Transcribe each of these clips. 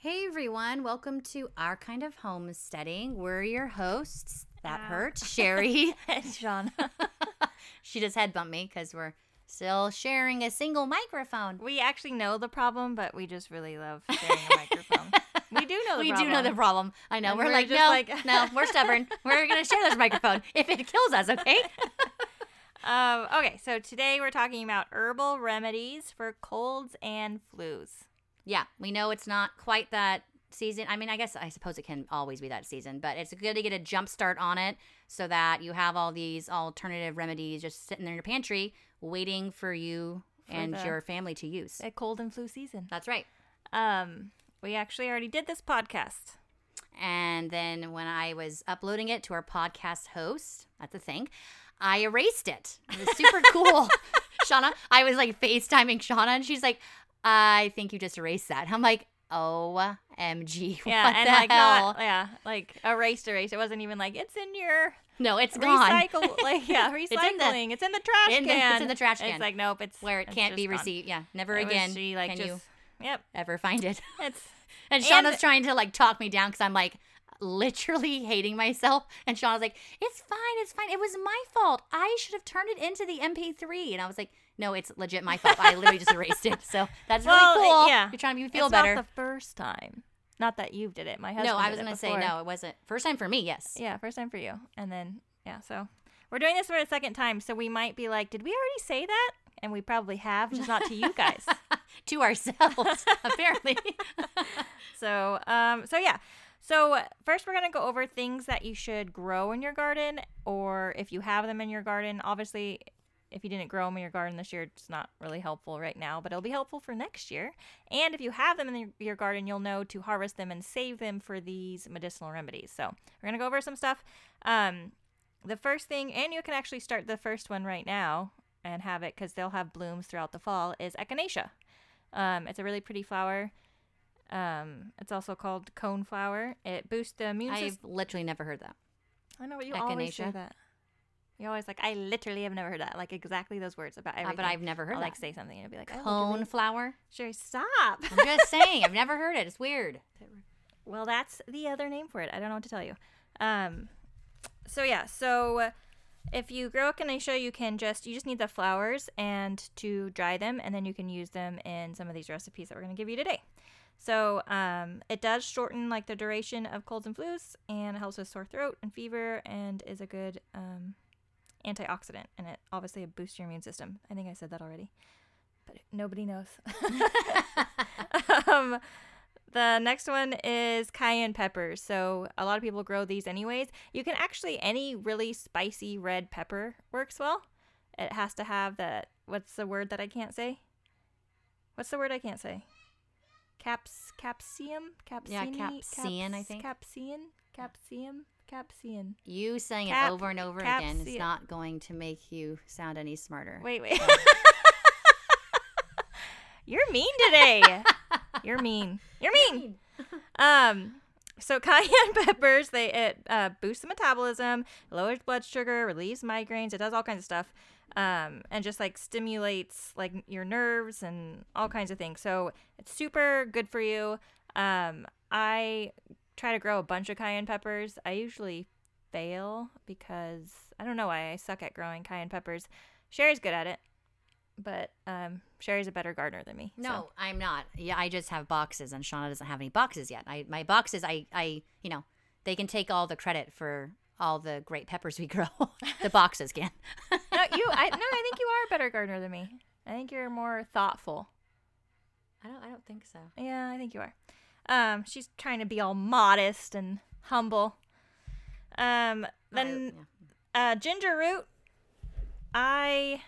Hey everyone, welcome to our kind of homesteading. We're your hosts. That Ow. hurt. Sherry. And Sean. she just head bumped me because we're still sharing a single microphone. we actually know the problem, but we just really love sharing a microphone. We do know the we problem. do know the problem. I know. We're, we're like, no, like- no, we're stubborn. We're gonna share this microphone if it kills us. Okay. Um, okay, so today we're talking about herbal remedies for colds and flus. Yeah, we know it's not quite that season. I mean, I guess I suppose it can always be that season, but it's good to get a jump start on it so that you have all these alternative remedies just sitting there in your pantry waiting for you For and the- your family to use. A cold and flu season. That's right. Um, we actually already did this podcast. And then when I was uploading it to our podcast host, that's a thing, I erased it. It was super cool. Shauna, I was like FaceTiming Shauna, and she's like, I think you just erased that. I'm like, OMG. Yeah, what and the like hell? not yeah, like erased, erased. It wasn't even like it's in your no, it's gone. recycle. like yeah, It's in the- recycling. It's in the, trash in the- can. it's in the trash can. It's like nope. It's Where it it's can't be received. Yeah, never It again She like can just you yep. ever find it. It's And And- Shauna's trying to like talk me down because I'm like literally hating myself. And Shauna's like, it's fine, it's fine. It was my fault. I should have turned it into the MP3. And I was like, no, it's legit my fault. I literally just erased it. So that's Well, really cool. yeah. You're trying to make me feel it's better. Not the first time. Not that you did it. My husband. no, I was going to say, no, it wasn't. First time for me, yes. Yeah, first time for you, and then yeah. So we're doing this for a second time, so we might be like, did we already say that? And we probably have, just not to you guys. to ourselves, apparently. So, um, so yeah. So first, we're gonna go over things that you should grow in your garden, or if you have them in your garden. Obviously, if you didn't grow them in your garden this year, it's not really helpful right now, but it'll be helpful for next year. And if you have them in your- your garden, you'll know to harvest them and save them for these medicinal remedies. So we're gonna go over some stuff. Um, the first thing, and you can actually start the first one right now and have it because they'll have blooms throughout the fall. Is echinacea. Um, it's a really pretty flower. Um, it's also called cone flower. It boosts the immune system. I've literally never heard that. I know, but you always say echinacea? that. You always like. I literally have never heard that. Like exactly those words about Uh, everything. but I've never heard I'll, that. like say something and it'll be like Cone literally- flower? Sure, stop. I'm just saying. I've never heard it. It's weird. Well, that's the other name for it. I don't know what to tell you. Um, so yeah, so uh, if you grow a echinacea, you can just you just need the flowers and to dry them, and then you can use them in some of these recipes that we're going to give you today. So um, it does shorten like the duration of colds and flus, and it helps with sore throat and fever, and is a good um, antioxidant, and it obviously boosts your immune system. I think I said that already, but nobody knows. um, the next one is cayenne peppers. So a lot of people grow these anyways. You can actually any really spicy red pepper works well. It has to have that what's the word that I can't say? What's the word I can't say? Caps capsium? Yeah, Capsini? capsian, I think. Capsian? Capsium? Capsian. You saying Cap- it over and over cap- again is not going to make you sound any smarter. Wait, wait. You're mean today. You're mean. You're mean. Um, so cayenne peppers, they it uh, boosts the metabolism, lowers blood sugar, relieves migraines. It does all kinds of stuff, um, and just like stimulates like your nerves and all kinds of things. So it's super good for you. Um, I try to grow a bunch of cayenne peppers. I usually fail because I don't know why I suck at growing cayenne peppers. Sherry's good at it, but um, Sherry's a better gardener than me. so- No, I'm not. Yeah, I just have boxes, and Shauna doesn't have any boxes yet. I my boxes, I I you know, they can take all the credit for all the great peppers we grow. the boxes can. no, you. I no. I think you are a better gardener than me. I think you're more thoughtful. I don't. I don't think so. Yeah, I think you are. Um, she's trying to be all modest and humble. Um, then uh, ginger root. I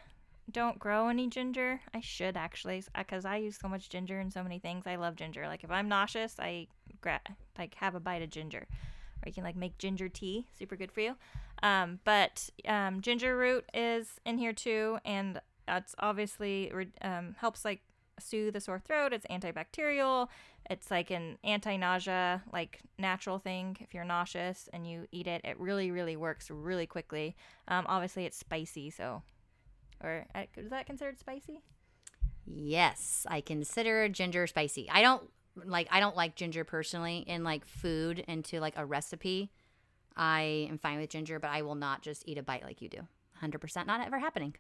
don't grow any ginger. I should actually, because I use so much ginger in so many things. I love ginger. Like if I'm nauseous, I gra- like have a bite of ginger, or you can like make ginger tea. Super good for you. Um, but um, ginger root is in here too, and that's obviously re- um, helps like soothe a sore throat. It's antibacterial. It's like an anti-nausea, like natural thing. If you're nauseous and you eat it, it really, really works really quickly. Um, obviously, it's spicy, so or uh, is that considered spicy? Yes, I consider ginger spicy. I don't like I don't like ginger personally in like food into like a recipe. I am fine with ginger, but I will not just eat a bite like you do. 100% not ever happening.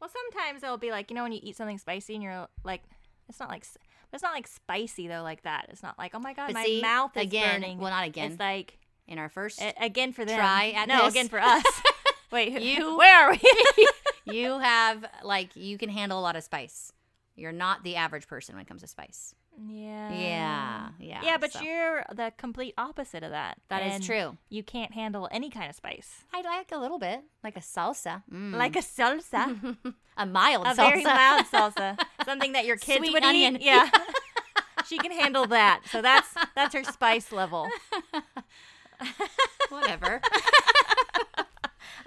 Well, sometimes it'll be like you know when you eat something spicy and you're like, it's not like it's not like spicy though like that. It's not like oh my god, But my see, mouth is again, burning. well, not again. It's like In our first, a- again for them. Try at no, this. again for us. Wait, You- where are we? you have like you can handle a lot of spice. You're not the average person when it comes to spice. Yeah. Yeah, yeah. Yeah, but so you're the complete opposite of that. that is true. You can't handle any kind of spice. I like a little bit, like a salsa, Mm. Like a salsa. a mild a salsa. very mild salsa. Something that your kids Sweet would onion. eat. Yeah. she can handle that. So that's that's her spice level. Whatever.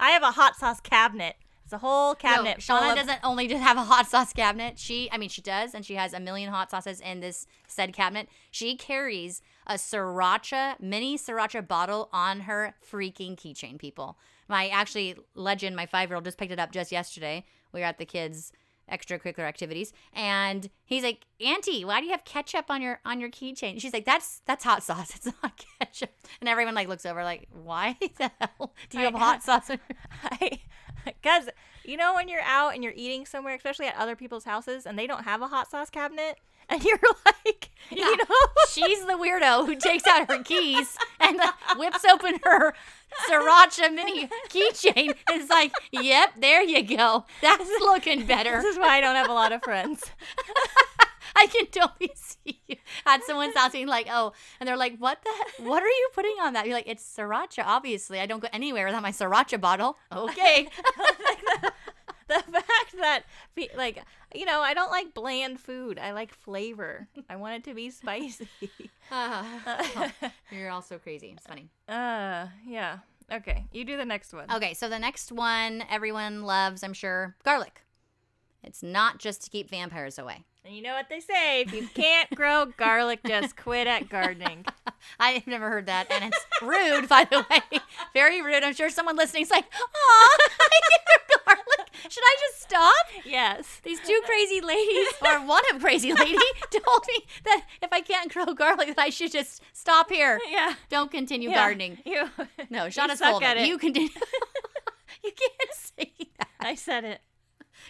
I have a hot sauce cabinet. A whole cabinet. No, Shauna doesn't only just have a hot sauce cabinet. She, I mean, she does, and she has a million hot sauces in this said cabinet. She carries a sriracha mini sriracha bottle on her freaking keychain. People, my actually legend, my five year old just picked it up just yesterday. We were at the kids' extracurricular activities, and he's like, "Auntie, why do you have ketchup on your on your keychain?" She's like, "That's that's hot sauce. It's not ketchup." And everyone like looks over like, "Why the hell do you have hot sauce?" I, because you know when you're out and you're eating somewhere, especially at other people's houses, and they don't have a hot sauce cabinet, and you're like, Yeah. you know, She's the weirdo who takes out her keys and whips open her sriracha mini keychain. It's like, yep, there you go. That's looking better. this is why I don't have a lot of friends. I can totally see you at someone's house being like, oh, and they're like, what the, what are you putting on that? You're like, it's sriracha. Obviously, I don't go anywhere without my sriracha bottle. Okay. the fact that like you know i don't like bland food i like flavor i want it to be spicy You're also crazy. It's funny. uh yeah okay you do the next one Okay, so the next one everyone loves, I'm sure, garlic. It's not just to keep vampires away. And you know what they say if you can't grow garlic just quit at gardening I've never heard that, and it's rude, by the way. Very rude. I'm sure someone listening is like, "Aw, I can't grow garlic. Should I just stop?" yes These two crazy ladies, or one of crazy lady, told me that if I can't grow garlic, that I should just stop here. yeah Don't continue Yeah. gardening. you No, Shauna's at it. it You continue. you can't say that. i said it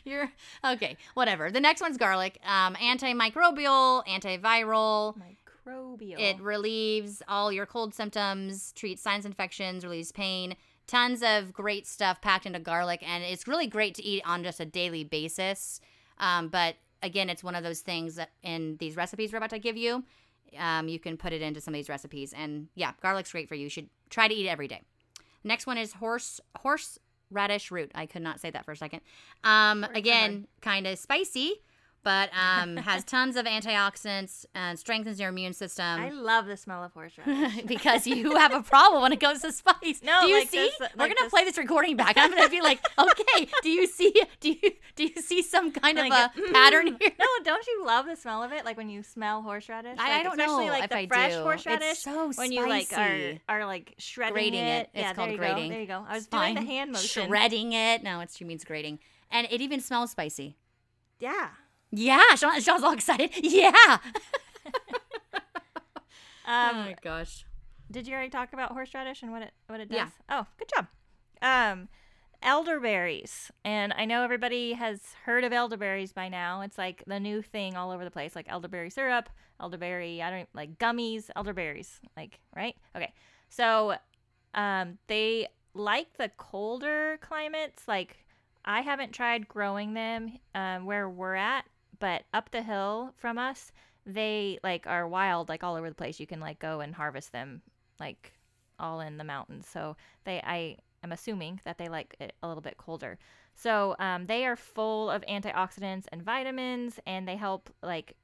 You're okay. Whatever. The next one's garlic. Um, antimicrobial, antiviral. microbial It relieves all your cold symptoms, treats sinus infections, relieves pain. Tons of great stuff packed into garlic, and it's really great to eat on just a daily basis. Um, but again, it's one of those things that in these recipes we're about to give you, um, you can put it into some of these recipes. And yeah, garlic's great for you. You should try to eat it every day. Next one is horse horse radish root. I could not say that for a second. Um, again, kind of spicy, but um, has tons of antioxidants and strengthens your immune system i love the smell of horseradish because you have a problem when it comes to spice. No, do you like see? this- We're gonna this- play this recording back. I'm gonna be like, okay, do you see? Do you do you see some kind Like of a a- pattern here? no don't you love the smell of it like when you smell horseradish I- I Like, don't especially know like if the I fresh do. It's horseradish so when you like are, are like shredding Grating it. It's yeah called there grating. go there you go i was It's doing the hand motion Shredding it. No, it's she means grating, and it even smells spicy. yeah Yeah, Sean, Sean's all excited. Yeah. um oh my gosh. Did you already talk about horseradish and what it what it does? Yeah. Oh, good job. Um, elderberries, and I know everybody has heard of elderberries by now. It's like the new thing all over the place, like elderberry syrup, elderberry. I don't like gummies, elderberries, like right. Okay, so um, they like the colder climates. Like I haven't tried growing them um, where we're at, but up the hill from us, they like are wild, like all over the place. You can like go and harvest them like all in the mountains. So they, I am assuming that they like it a little bit colder. So um, they are full of antioxidants and vitamins, and they help like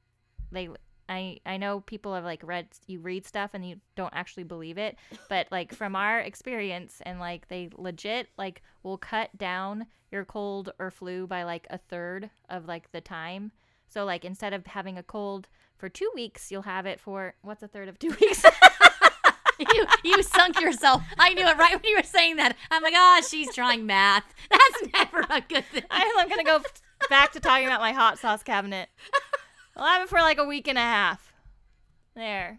they. I, I know people have like read you read stuff and you don't actually believe it but like from our experience and like they legit like will cut down your cold or flu by like a third of like the time so like instead of having a cold for two weeks you'll have it for what's a third of two weeks you you sunk yourself. I knew it right when you were saying that. I'm like, oh, she's trying math. That's never a good thing. I'm gonna go back to talking about my hot sauce cabinet. I'll have it for like a week and a half. There.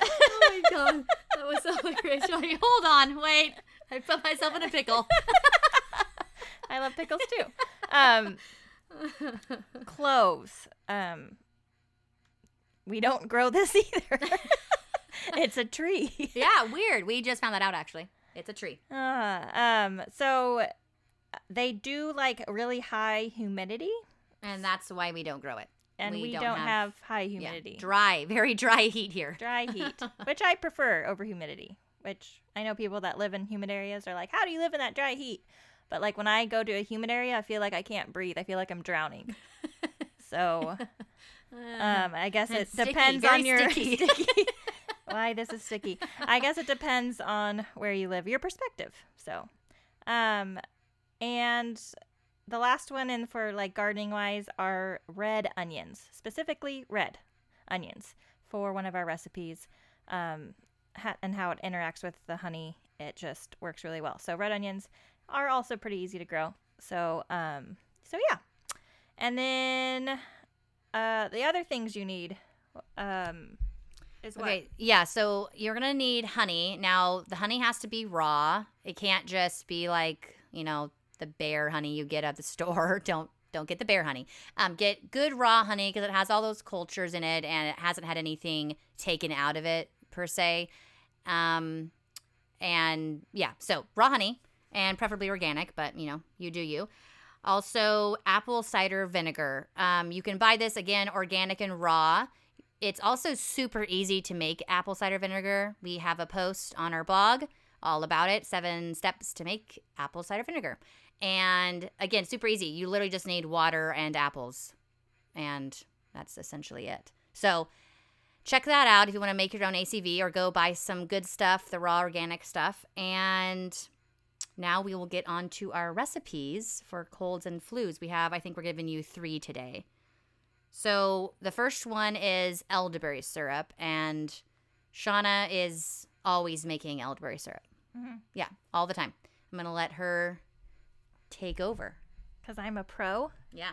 oh my god, that was so hilarious. Hold on, wait. I put myself in a pickle. I love pickles too. Um, cloves. Um, we don't grow this either. it's a tree. yeah, weird. We just found that out actually. It's a tree. Uh, um, so they do like really high humidity, and that's why we don't grow it. And we, we don't, don't have, have, high humidity. Yeah, dry, very dry heat here. Dry heat, which I prefer over humidity. Which I know people that live in humid areas are like, "How do you live in that dry heat?" But like when I go to a humid area, I feel like I can't breathe. I feel like I'm drowning. so, um, I guess it sticky, depends on your sticky. sticky. why this is sticky. I guess it depends on where you live, your perspective. So, um, and the last one in for like gardening wise are red onions, specifically red onions for one of our recipes. Um, ha- and how it interacts with the honey, it just works really well. So red onions are also pretty easy to grow. So, um, so yeah. And then uh, the other things you need um, is what? Okay, yeah. So you're gonna need honey. Now the honey has to be raw. It can't just be like you know the bear honey you get at the store. don't don't get the bear honey. Um, get good raw honey because it has all those cultures in it and it hasn't had anything taken out of it per se. Um, and yeah, so raw honey and preferably organic, but you know, you do you. Also, apple cider vinegar. Um, you can buy this again organic and raw. It's also super easy to make apple cider vinegar. We have a post on our blog all about it seven steps to make apple cider vinegar. And again, super easy. You literally just need water and apples. And that's essentially it. So check that out if you want to make your own ACV or go buy some good stuff, the raw organic stuff. And now we will get on to our recipes for colds and flus. We have, I think we're giving you three today. So the first one is elderberry syrup, and Shauna is always making elderberry syrup. Mm-hmm. Yeah, all the time. I'm gonna let her take over because I'm a pro. Yeah.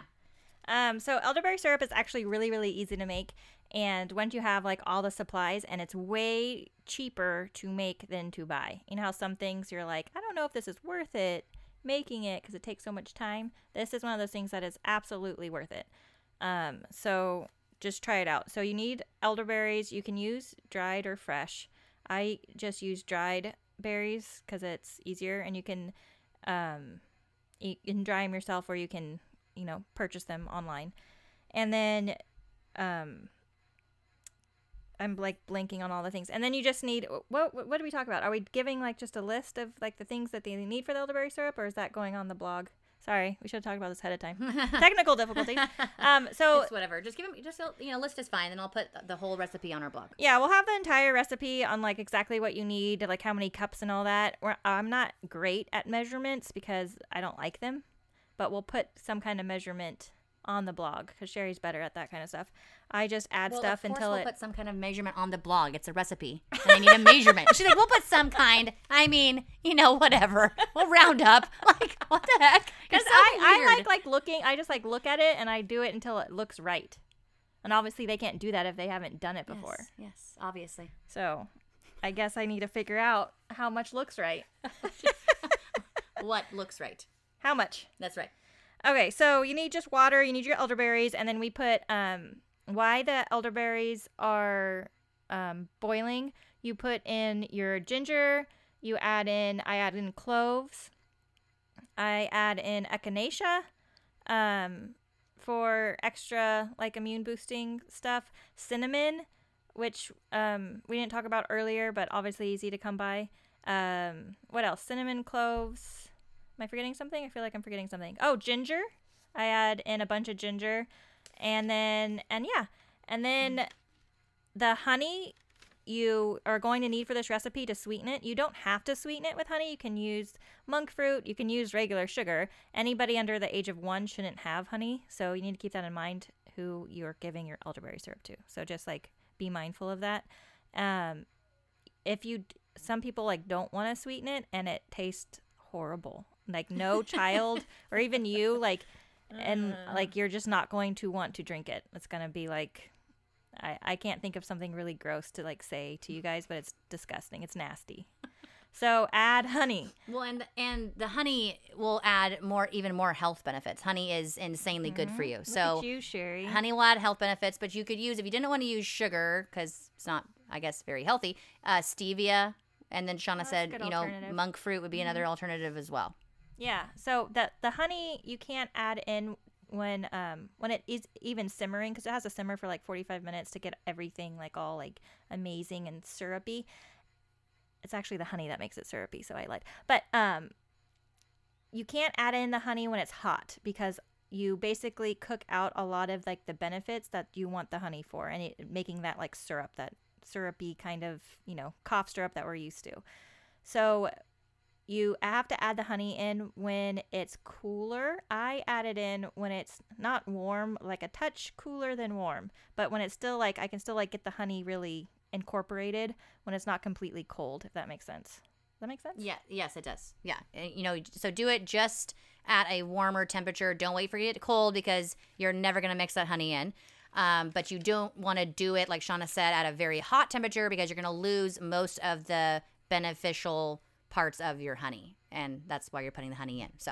Um, so elderberry syrup is actually really, really easy to make. And once you have like all the supplies, and it's way cheaper to make than to buy. You know how some things you're like, I don't know if this is worth it making it because it takes so much time. This is one of those things that is absolutely worth it. Um, so just try it out. So you need elderberries. You can use dried or fresh. I just use dried berries because it's easier, and you can um, you can dry them yourself, or you can you know purchase them online. And then um, I'm like blinking on all the things. And then you just need what what do we talk about? Are we giving like just a list of like the things that they need for the elderberry syrup or is that going on the blog? Sorry, we should have talked about this ahead of time. Technical difficulties. Um, so it's whatever. Just give them just you know list is fine, and I'll put the whole recipe on our blog. Yeah, we'll have the entire recipe on like exactly what you need, like how many cups and all that. I'm not great at measurements because I don't like them, but we'll put some kind of measurement on the blog because Sherry's better at that kind of stuff. I just add well, stuff until we'll it. put some kind of measurement on the blog. It's a recipe, and I need a measurement. She's like, "We'll put some kind. I mean, you know, whatever. We'll round up. Like, what the heck? Because so I, I like like looking. I just like look at it and I do it until it looks right. And obviously, they can't do that if they haven't done it before. Yes, yes obviously. So, I guess I need to figure out how much looks right. what looks right? How much? That's right. Okay, so you need just water, you need your elderberries, and then we put um why the elderberries are um, boiling. You put in your ginger. You add in I add in cloves. I add in echinacea um, for extra like immune boosting stuff. Cinnamon, which um, we didn't talk about earlier, but obviously easy to come by. Um, what else? Cinnamon, cloves, Am I forgetting something? I feel like I'm forgetting something. Oh, ginger. I add in a bunch of ginger. And then, and yeah. And then the honey you are going to need for this recipe to sweeten it. You don't have to sweeten it with honey. You can use monk fruit. You can use regular sugar. Anybody under the age of one shouldn't have honey. So you need to keep that in mind who you're giving your elderberry syrup to. So just like be mindful of that. Um, if you, some people like don't want to sweeten it and it tastes horrible like no child or even you like and uh. like you're just not going to want to drink it. It's going to be like I, I can't think of something really gross to like say to you guys, but it's disgusting. It's nasty. So add honey. Well, and and the honey will add more, even more health benefits. Honey is insanely good for you. Look So you, Sherry. honey will add health benefits, but you could use if you didn't want to use sugar because it's not, I guess, very healthy. Uh, stevia, and then Shauna a said, you know. Mm-hmm. monk fruit would be another alternative as well. Yeah. So the the honey you can't add in when um when it is even simmering because it has to simmer for like 45 minutes to get everything like all like amazing and syrupy. It's actually the honey that makes it syrupy, so I lied. But um you can't add in the honey when it's hot because you basically cook out a lot of like the benefits that you want the honey for and it, making that like syrup that syrupy kind of you know cough syrup that we're used to so you have to add the honey in when it's cooler i add it in when it's not warm like a touch cooler than warm but when it's still like i can still like get the honey really incorporated when it's not completely cold if that makes sense does that make sense Yeah, yes, it does. Yeah, you know, so do it just at a warmer temperature. Don't wait for it to get cold because you're never going to mix that honey in. Um, but you don't want to do it, like Shauna said, at a very hot temperature because you're going to lose most of the beneficial parts of your honey, and that's why you're putting the honey in. So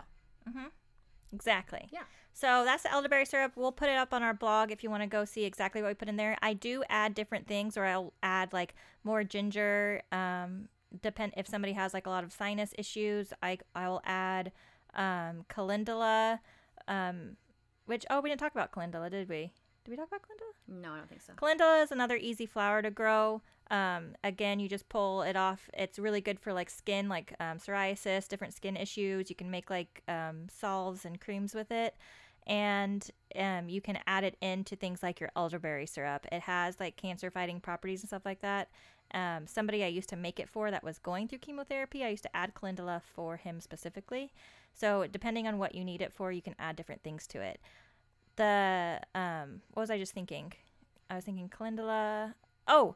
Exactly. Yeah. So that's the elderberry syrup. We'll put it up on our blog if you want to go see exactly what we put in there. I do add different things, or I'll add like more ginger. Um, depend if somebody has like a lot of sinus issues, I I will add um, calendula. Um, which oh we didn't talk about calendula, did we? Did we talk about calendula? no, I don't think so. Calendula is another easy flower to grow. Um, again, you just pull it off. It's really good for like skin, like um, psoriasis, different skin issues. You can make like um, salves and creams with it, and um, you can add it into things like your elderberry syrup. It has like cancer fighting properties and stuff like that. Um, somebody I used to make it for that was going through chemotherapy, I used to add calendula for him specifically. So depending on what you need it for, you can add different things to it. The um, what was I just thinking? I was thinking calendula. Oh,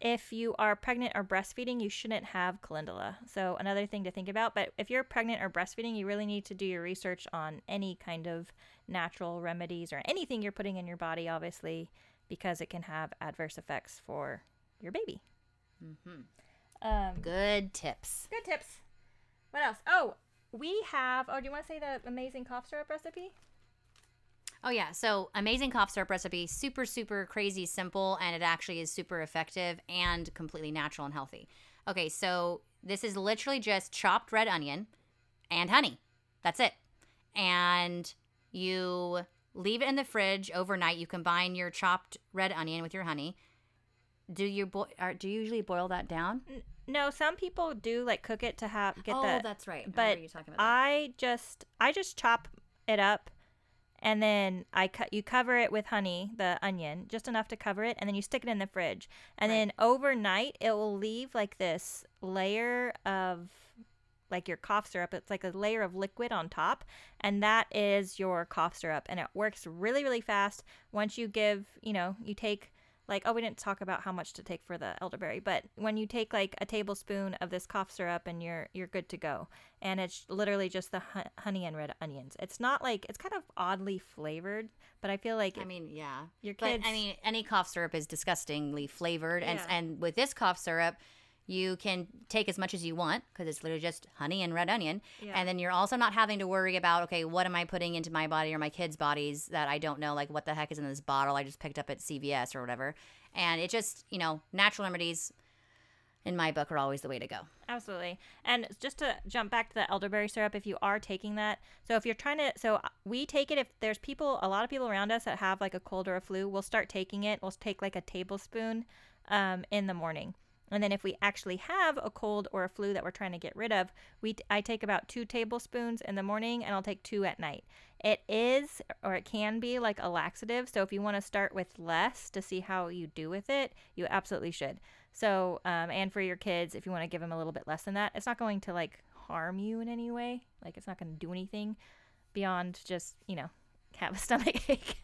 if you are pregnant or breastfeeding, you shouldn't have calendula. So another thing to think about. But if you're pregnant or breastfeeding, you really need to do your research on any kind of natural remedies or anything you're putting in your body, obviously, because it can have adverse effects for your baby. Mm-hmm. Um, Good tips. good tips. What else? Oh, we have. Oh, do you want to say the amazing cough syrup recipe? Oh yeah, so amazing cough syrup recipe, super super crazy simple, and it actually is super effective and completely natural and healthy. Okay, so this is literally just chopped red onion and honey. That's it, and you leave it in the fridge overnight. You combine your chopped red onion with your honey. Do you bo- or do you usually boil that down? No, some people do like cook it to have get oh, the. that's right. But you talking about. I just I just chop it up and then I cut you cover it with honey, the onion, just enough to cover it, and then you stick it in the fridge. And Right. then overnight it will leave like this layer of like your cough syrup. It's like a layer of liquid on top, and that is your cough syrup and it works really really fast once you give, you know, you take like oh we didn't talk about how much to take for the elderberry but when you take like a tablespoon of this cough syrup and you're you're good to go and it's literally just the hu- honey and red onions it's not like it's kind of oddly flavored but i feel like I mean, yeah. your But kids I mean, any cough syrup is disgustingly flavored, and Yeah. and with this cough syrup, you can take as much as you want because it's literally just honey and red onion, Yeah. and then you're also not having to worry about okay, what am I putting into my body or my kids' bodies that I don't know, like what the heck is in this bottle I just picked up at CVS or whatever, and it just you know natural remedies, in my book, are always the way to go. Absolutely. And just to jump back to the elderberry syrup, if you are taking that, so if you're trying to, so we take it if there's people, a lot of people around us that have like a cold or a flu, we'll start taking it. We'll take like a tablespoon um, in the morning. And then if we actually have a cold or a flu that we're trying to get rid of, we I take about two tablespoons in the morning and I'll take two at night. It is or it can be like a laxative. So if you want to start with less to see how you do with it, you absolutely should. So, um, and for your kids, if you want to give them a little bit less than that, it's not going to like harm you in any way. Like it's not going to do anything beyond just, you know, have a stomach ache.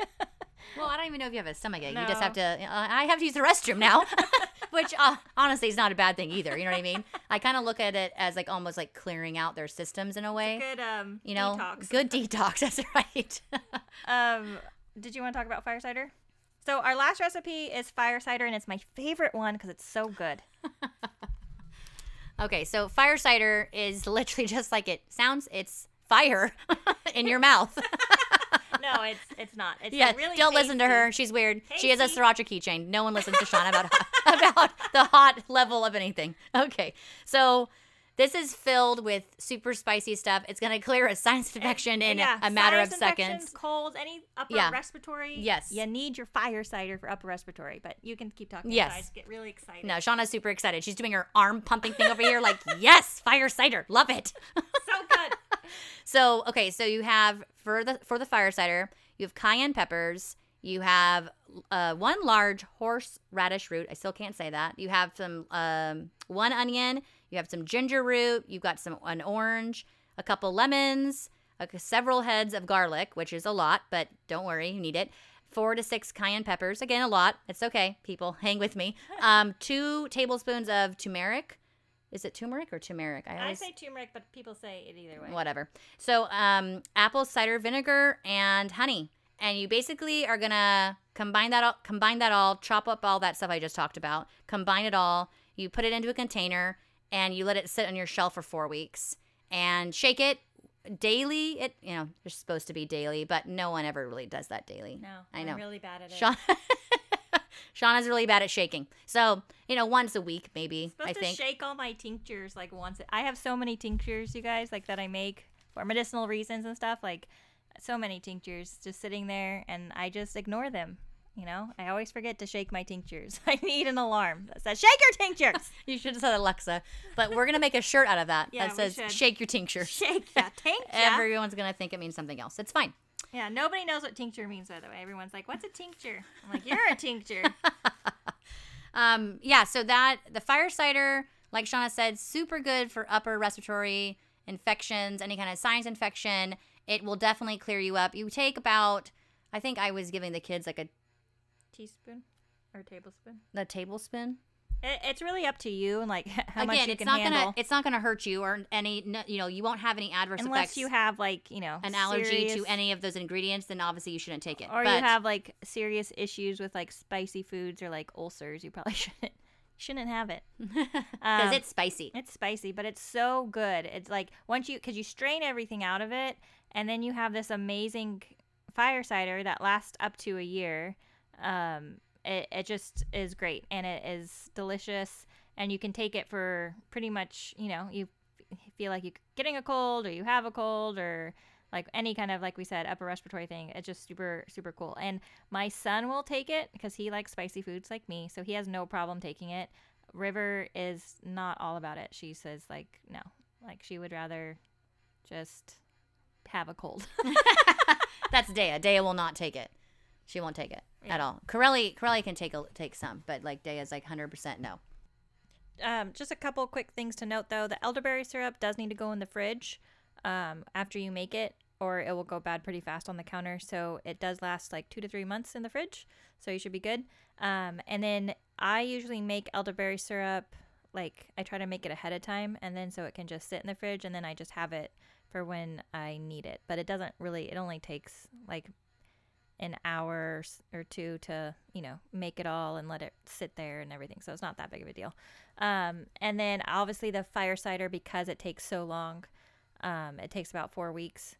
Well, I don't even know if you have a stomach ache. You just have to. Uh, I have to use the restroom now, which uh, honestly is not a bad thing either. You know what I mean? I kind of look at it as like almost like clearing out their systems in a way. Good, um, you know, detox. good detox. That's right. Um, did you want to talk about fire cider? So our last recipe is fire cider, and it's my favorite one because it's so good. Okay, so fire cider is literally just like it sounds. It's fire in your mouth. No, it's it's not. It's yeah, really don't listen to her. She's weird. She has a Tasty. sriracha keychain. No one listens to Shauna about about the hot level of anything. Okay, so this is filled with super spicy stuff. It's gonna clear a sinus infection in Yeah, a matter of seconds. Colds, any upper Yeah. respiratory. Yes. You need your fire cider for upper respiratory, but you can keep talking. Yes. I just get really excited. No, Shauna's super excited. She's doing her arm pumping thing over here, like yes, fire cider, love it. So good. So okay, so you have for the for the fire cider, you have cayenne peppers. You have uh, one large horseradish root. I still can't say that. You have some um, one onion. You have some ginger root. You've got some an orange, a couple lemons, a, several heads of garlic, which is a lot, but don't worry, you need it. Four to six cayenne peppers. Again, a lot. It's okay, people. Hang with me. Um, two tablespoons of turmeric. Is it turmeric or turmeric? I always say turmeric, but people say it either way. whatever. So, um, apple cider vinegar and honey, and you basically are gonna combine that all, combine that all, chop up all that stuff I just talked about, combine it all. You put it into a container and you let it sit on your shelf for four weeks and shake it daily. It you know you're supposed to be daily, but no one ever really does that daily. No, I I'm know. really bad at it. Sean. Shauna's really bad at shaking. So, you know, once a week maybe, supposed I to think. shake all my tinctures like once. I have so many tinctures, you guys, like that I make for medicinal reasons and stuff. Like so many tinctures just sitting there, and I just ignore them. You know, I always forget to shake my tinctures. I need an alarm that says "Shake your tinctures." You should have said Alexa, but we're gonna make a shirt out of that Yeah, that says "Shake your tincture." Shake that tincture. Everyone's gonna think it means something else. It's fine. yeah, nobody knows what tincture means. By the way, everyone's like, "What's a tincture?" I'm like, "You're a tincture." Um, yeah. So that the fire cider, like Shauna said, super good for upper respiratory infections, any kind of sinus infection. It will definitely clear you up. You take about, I think I was giving the kids like a Teaspoon or tablespoon. the tablespoon. It, it's really up to you and like how much Again, you it's can not handle. gonna it's not gonna hurt you or any no- you know you won't have any adverse effects. Unless effects. you have like you know an allergy serious- to any of those ingredients, then obviously you shouldn't take it. or but you have like serious issues with like spicy foods or like ulcers, you probably shouldn't shouldn't have it. because Um, it's spicy. It's spicy, but it's so good. It's like once you because you strain everything out of it, and then you have this amazing fire cider that lasts up to a year. Um, it, it just is great, and it is delicious, and you can take it for pretty much you know you feel like you're getting a cold or you have a cold or like any kind of like we said upper respiratory thing it's just super super cool and my son will take it because he likes spicy foods like me so he has no problem taking it river is not all about it she says like no like she would rather just have a cold That's Dea. Dea will not take it. She won't take it at all. Corelli, Corelli can take a, take some, but like Dea's like hundred percent no. um, just a couple quick things to note though. The elderberry syrup does need to go in the fridge um, after you make it or it will go bad pretty fast on the counter. So it does last like two to three months in the fridge so you should be good. Um, and then i usually make elderberry syrup like i try to make it ahead of time and then so it can just sit in the fridge and then i just have it for when i need it. But it doesn't really it only takes like an hour or two to you know make it all and let it sit there and everything so it's not that big of a deal um, and then obviously the fire cider because it takes so long um, it takes about four weeks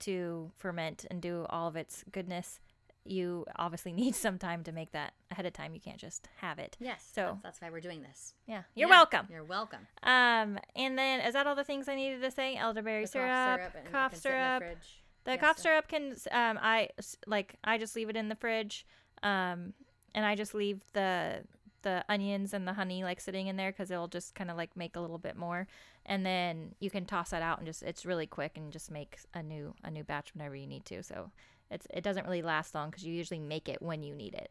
to ferment and do all of its goodness you obviously need some time to make that ahead of time you can't just have it Yes. So- that's, that's why we're doing this. yeah you're Yeah, welcome You're welcome. um, and then is that all the things i needed to say elderberry The syrup cough in the syrup fridge. The Yes, cough syrup can um I like I just leave it in the fridge um and I just leave the the onions and the honey like sitting in there cuz it'll just kind of like make a little bit more and then you can toss that out and just it's really quick and just make a new a new batch whenever you need to. So it's it doesn't really last long cuz you usually make it when you need it.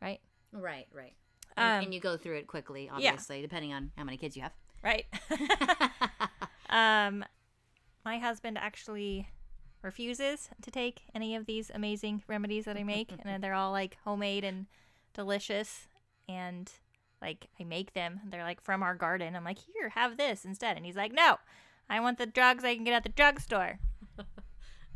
Right? Right, right. And, Um, and you go through it quickly, yeah. obviously, depending on how many kids you have. Right. um, my husband actually refuses to take any of these amazing remedies that I make, and they're all like homemade and delicious. And like I make them, they're like from our garden. I'm like, here, have this instead. And he's like, no, I want the drugs I can get at the drugstore.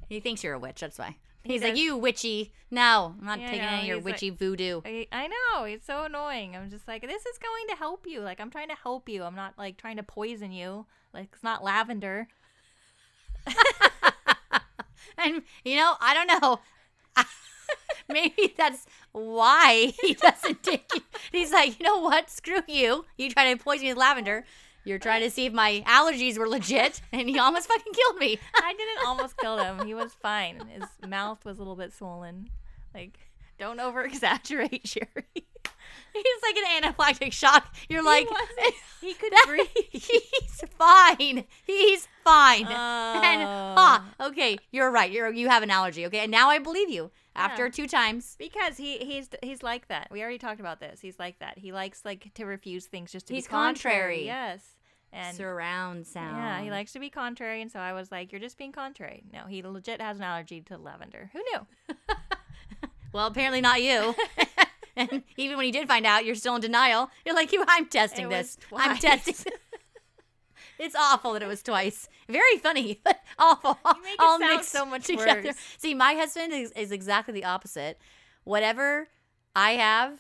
he thinks you're a witch, that's why. He's like, you witchy. No, I'm not Yeah, taking any of your he's like- witchy voodoo. I, I know it's so annoying. I'm just like, this is going to help you. Like I'm trying to help you. I'm not like trying to poison you. Like it's not lavender. And you know, I don't know. Maybe that's why he doesn't take you. He's like, you know what? Screw you. You try to poison me with lavender. You're trying to see if my allergies were legit, and he almost fucking killed me. I didn't almost kill him. He was fine. His mouth was a little bit swollen. Like, don't over exaggerate, Sherry. He's like an anaphylactic shock. You're like. He could breathe. He's fine. He's fine. And ah, okay, you're right. You're you have an allergy. Okay, and now I believe you after Yeah. two times. Because he he's he's like that. We already talked about this. He's like that. He likes like to refuse things just to He's be contrary. contrary. Yes. And Surround sound. yeah, he likes to be contrary, and so I was like, "You're just being contrary." No, he legit has an allergy to lavender. Who knew? Well, apparently not you. And even when you did find out, you're still in denial. You're like, "You, I'm testing It this. I'm testing." it's awful that it was twice. Very funny, but awful. You make it all sound mixed so much together. worse. See, my husband is, is exactly the opposite. Whatever I have,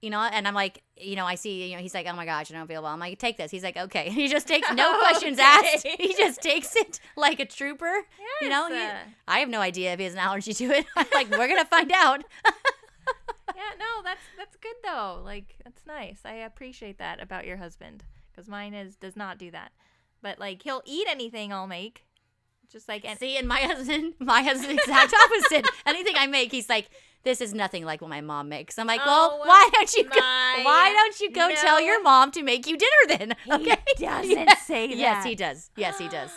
you know, and I'm like, you know, I see, you know, he's like, oh my gosh, I don't feel well. I'm like, take this. He's like, okay. He just takes no questions asked. He just takes it like a trooper. you know, He- I have no idea if he has an allergy to it. I'm like, we're gonna find out. No, that's that's good though. Like that's nice. I appreciate that about your husband because mine is does not do that. But like he'll eat anything I'll make, just like and See, and my husband, my husband, exact opposite. Anything I make, he's like, "This is nothing like what my mom makes." I'm like, oh, "Well, Oh, why don't you go? Why don't you go tell your mom to make you dinner then?" Okay, he doesn't say that. Yes, he does. Yes, he does.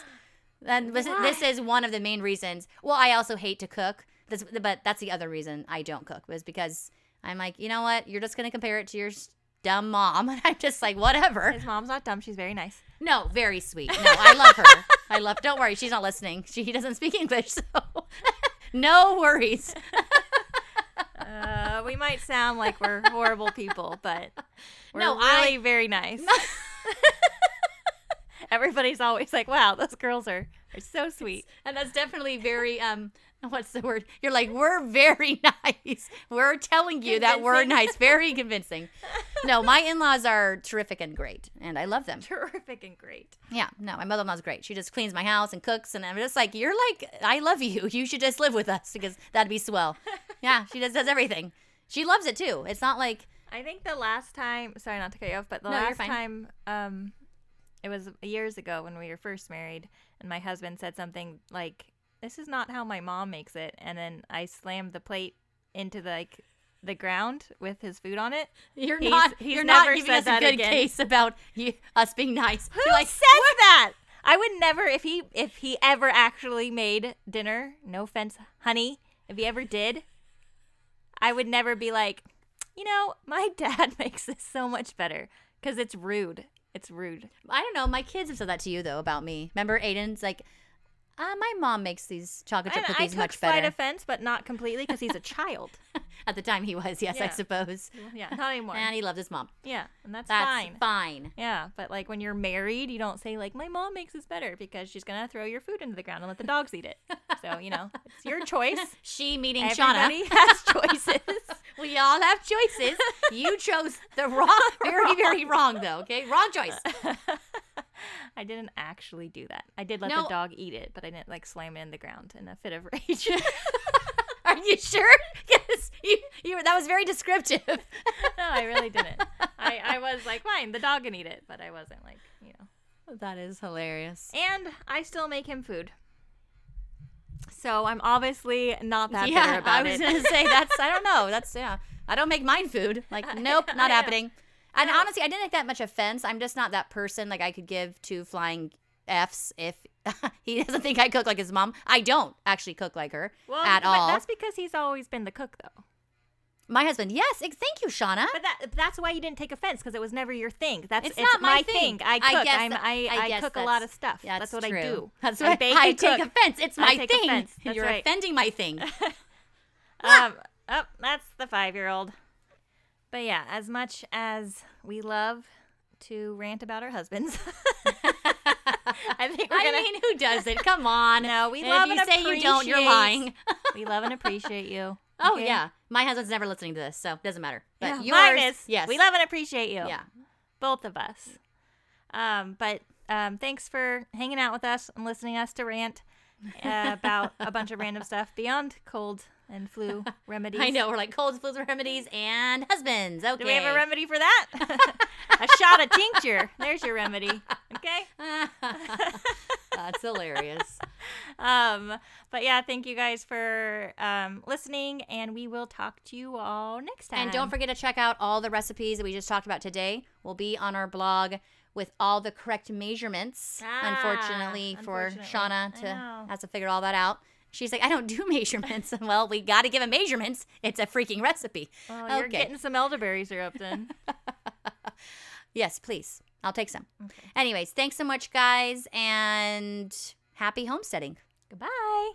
And this, this is one of the main reasons. Well, I also hate to cook. This, but that's the other reason I don't cook was because I'm like, you know what? You're just gonna compare it to your dumb mom, and I'm just like, whatever. his mom's not dumb. She's very nice. No, very sweet. No, I love her. I love. Don't worry, she's not listening. She doesn't speak English, so no worries. Uh, we might sound like we're horrible people, but we're No, I- really very nice. Everybody's always like, "Wow, those girls are are so sweet." And that's definitely very um. What's the word? You're like we're very nice. We're telling you that we're nice. Very convincing. No, my in-laws are terrific and great, and I love them. Terrific and great. Yeah, no, my mother-in-law's great. She just cleans my house and cooks, and I'm just like, you're like, I love you. You should just live with us because that'd be swell. Yeah, she just does everything. She loves it too. It's not like I think the last time, sorry not to cut you off, but the No, last time, um, it was years ago when we were first married, and my husband said something like, "This is not how my mom makes it," and then I slammed the plate into the, like the ground with his food on it. You're He's- not. he's you're not never giving said us a good again. case about you, us being nice. Who You're like, says that? I would never if he if he ever actually made dinner. No offense, honey. If he ever did, I would never be like, you know, my dad makes this so much better because it's rude. It's rude. I don't know. My kids have said that to you though about me. Remember, Aiden's like, uh, my mom makes these chocolate chip And I cookies took much slight offense, but not completely because he's a child. At the time, he was. Yes, I suppose. yeah, not anymore. And he loved his mom. yeah, and that's, fine. That's fine. fine. Yeah, but like when you're married, you don't say like my mom makes this better because she's gonna throw your food into the ground and let the dogs eat it. So you know, it's your choice. She meeting Everybody Shauna. has choices. We all have choices. You chose the wrong, very, very wrong though. Okay, wrong choice. I didn't actually do that. I did let No. the dog eat it, but I didn't like slam it in the ground in a fit of rage. Are you sure? Yes, you, you. That was very descriptive. no, I really didn't. I, I was like, fine, the dog can eat it, but I wasn't like, you know. that is hilarious. And I still make him food. So I'm obviously not that bitter yeah, I was gonna say that's. I don't know. That's yeah. I don't make mine food. Like, nope, not happening. And I honestly, I didn't take that much offense. I'm just not that person. Like, I could give two flying f's if he doesn't think I cook like his mom. I don't actually cook like her well, at all. that's because he's always been the cook, though. My husband, yes, ex- thank you, Shauna. But that that's why you didn't take offense because it was never your thing. That's It's it's, not my thing. thing. I I cook. guess I'm, that- I, I I, cook a lot of stuff. That's, That's, what true. I do. That's what I bake I take offense. It's I my thing. You're right. offending my thing. Um, oh, that's the five year old. But yeah, as much as we love to rant about our husbands, I think we're gonna. mean, who does it? Come on. no, we And love if you and say you don't, you're lying. we love and appreciate you. Oh okay? yeah, my husband's never listening to this, so it doesn't matter. But Yeah, yours, mine is. yes, we love and appreciate you. Yeah, both of us. Um, but um, thanks for hanging out with us and listening us to rant uh, about a bunch of random stuff beyond cold and flu remedies. I know. We're like colds, flus, remedies, and husbands. Okay. Do we have a remedy for that? a shot of tincture. There's your remedy. Okay. That's hilarious. Um, but yeah, thank you guys for um, listening, and we will talk to you all next time. And don't forget to check out all the recipes that we just talked about today. Will be on our blog with all the correct measurements. Ah, unfortunately, for unfortunately. Shauna to has to figure all that out. She's like, I don't do measurements. well, we got to give them measurements. It's a freaking recipe. Well, you're okay. getting some elderberry syrup then. Yes, please. I'll take some. Okay. Anyways, thanks so much, guys, and happy homesteading. Goodbye.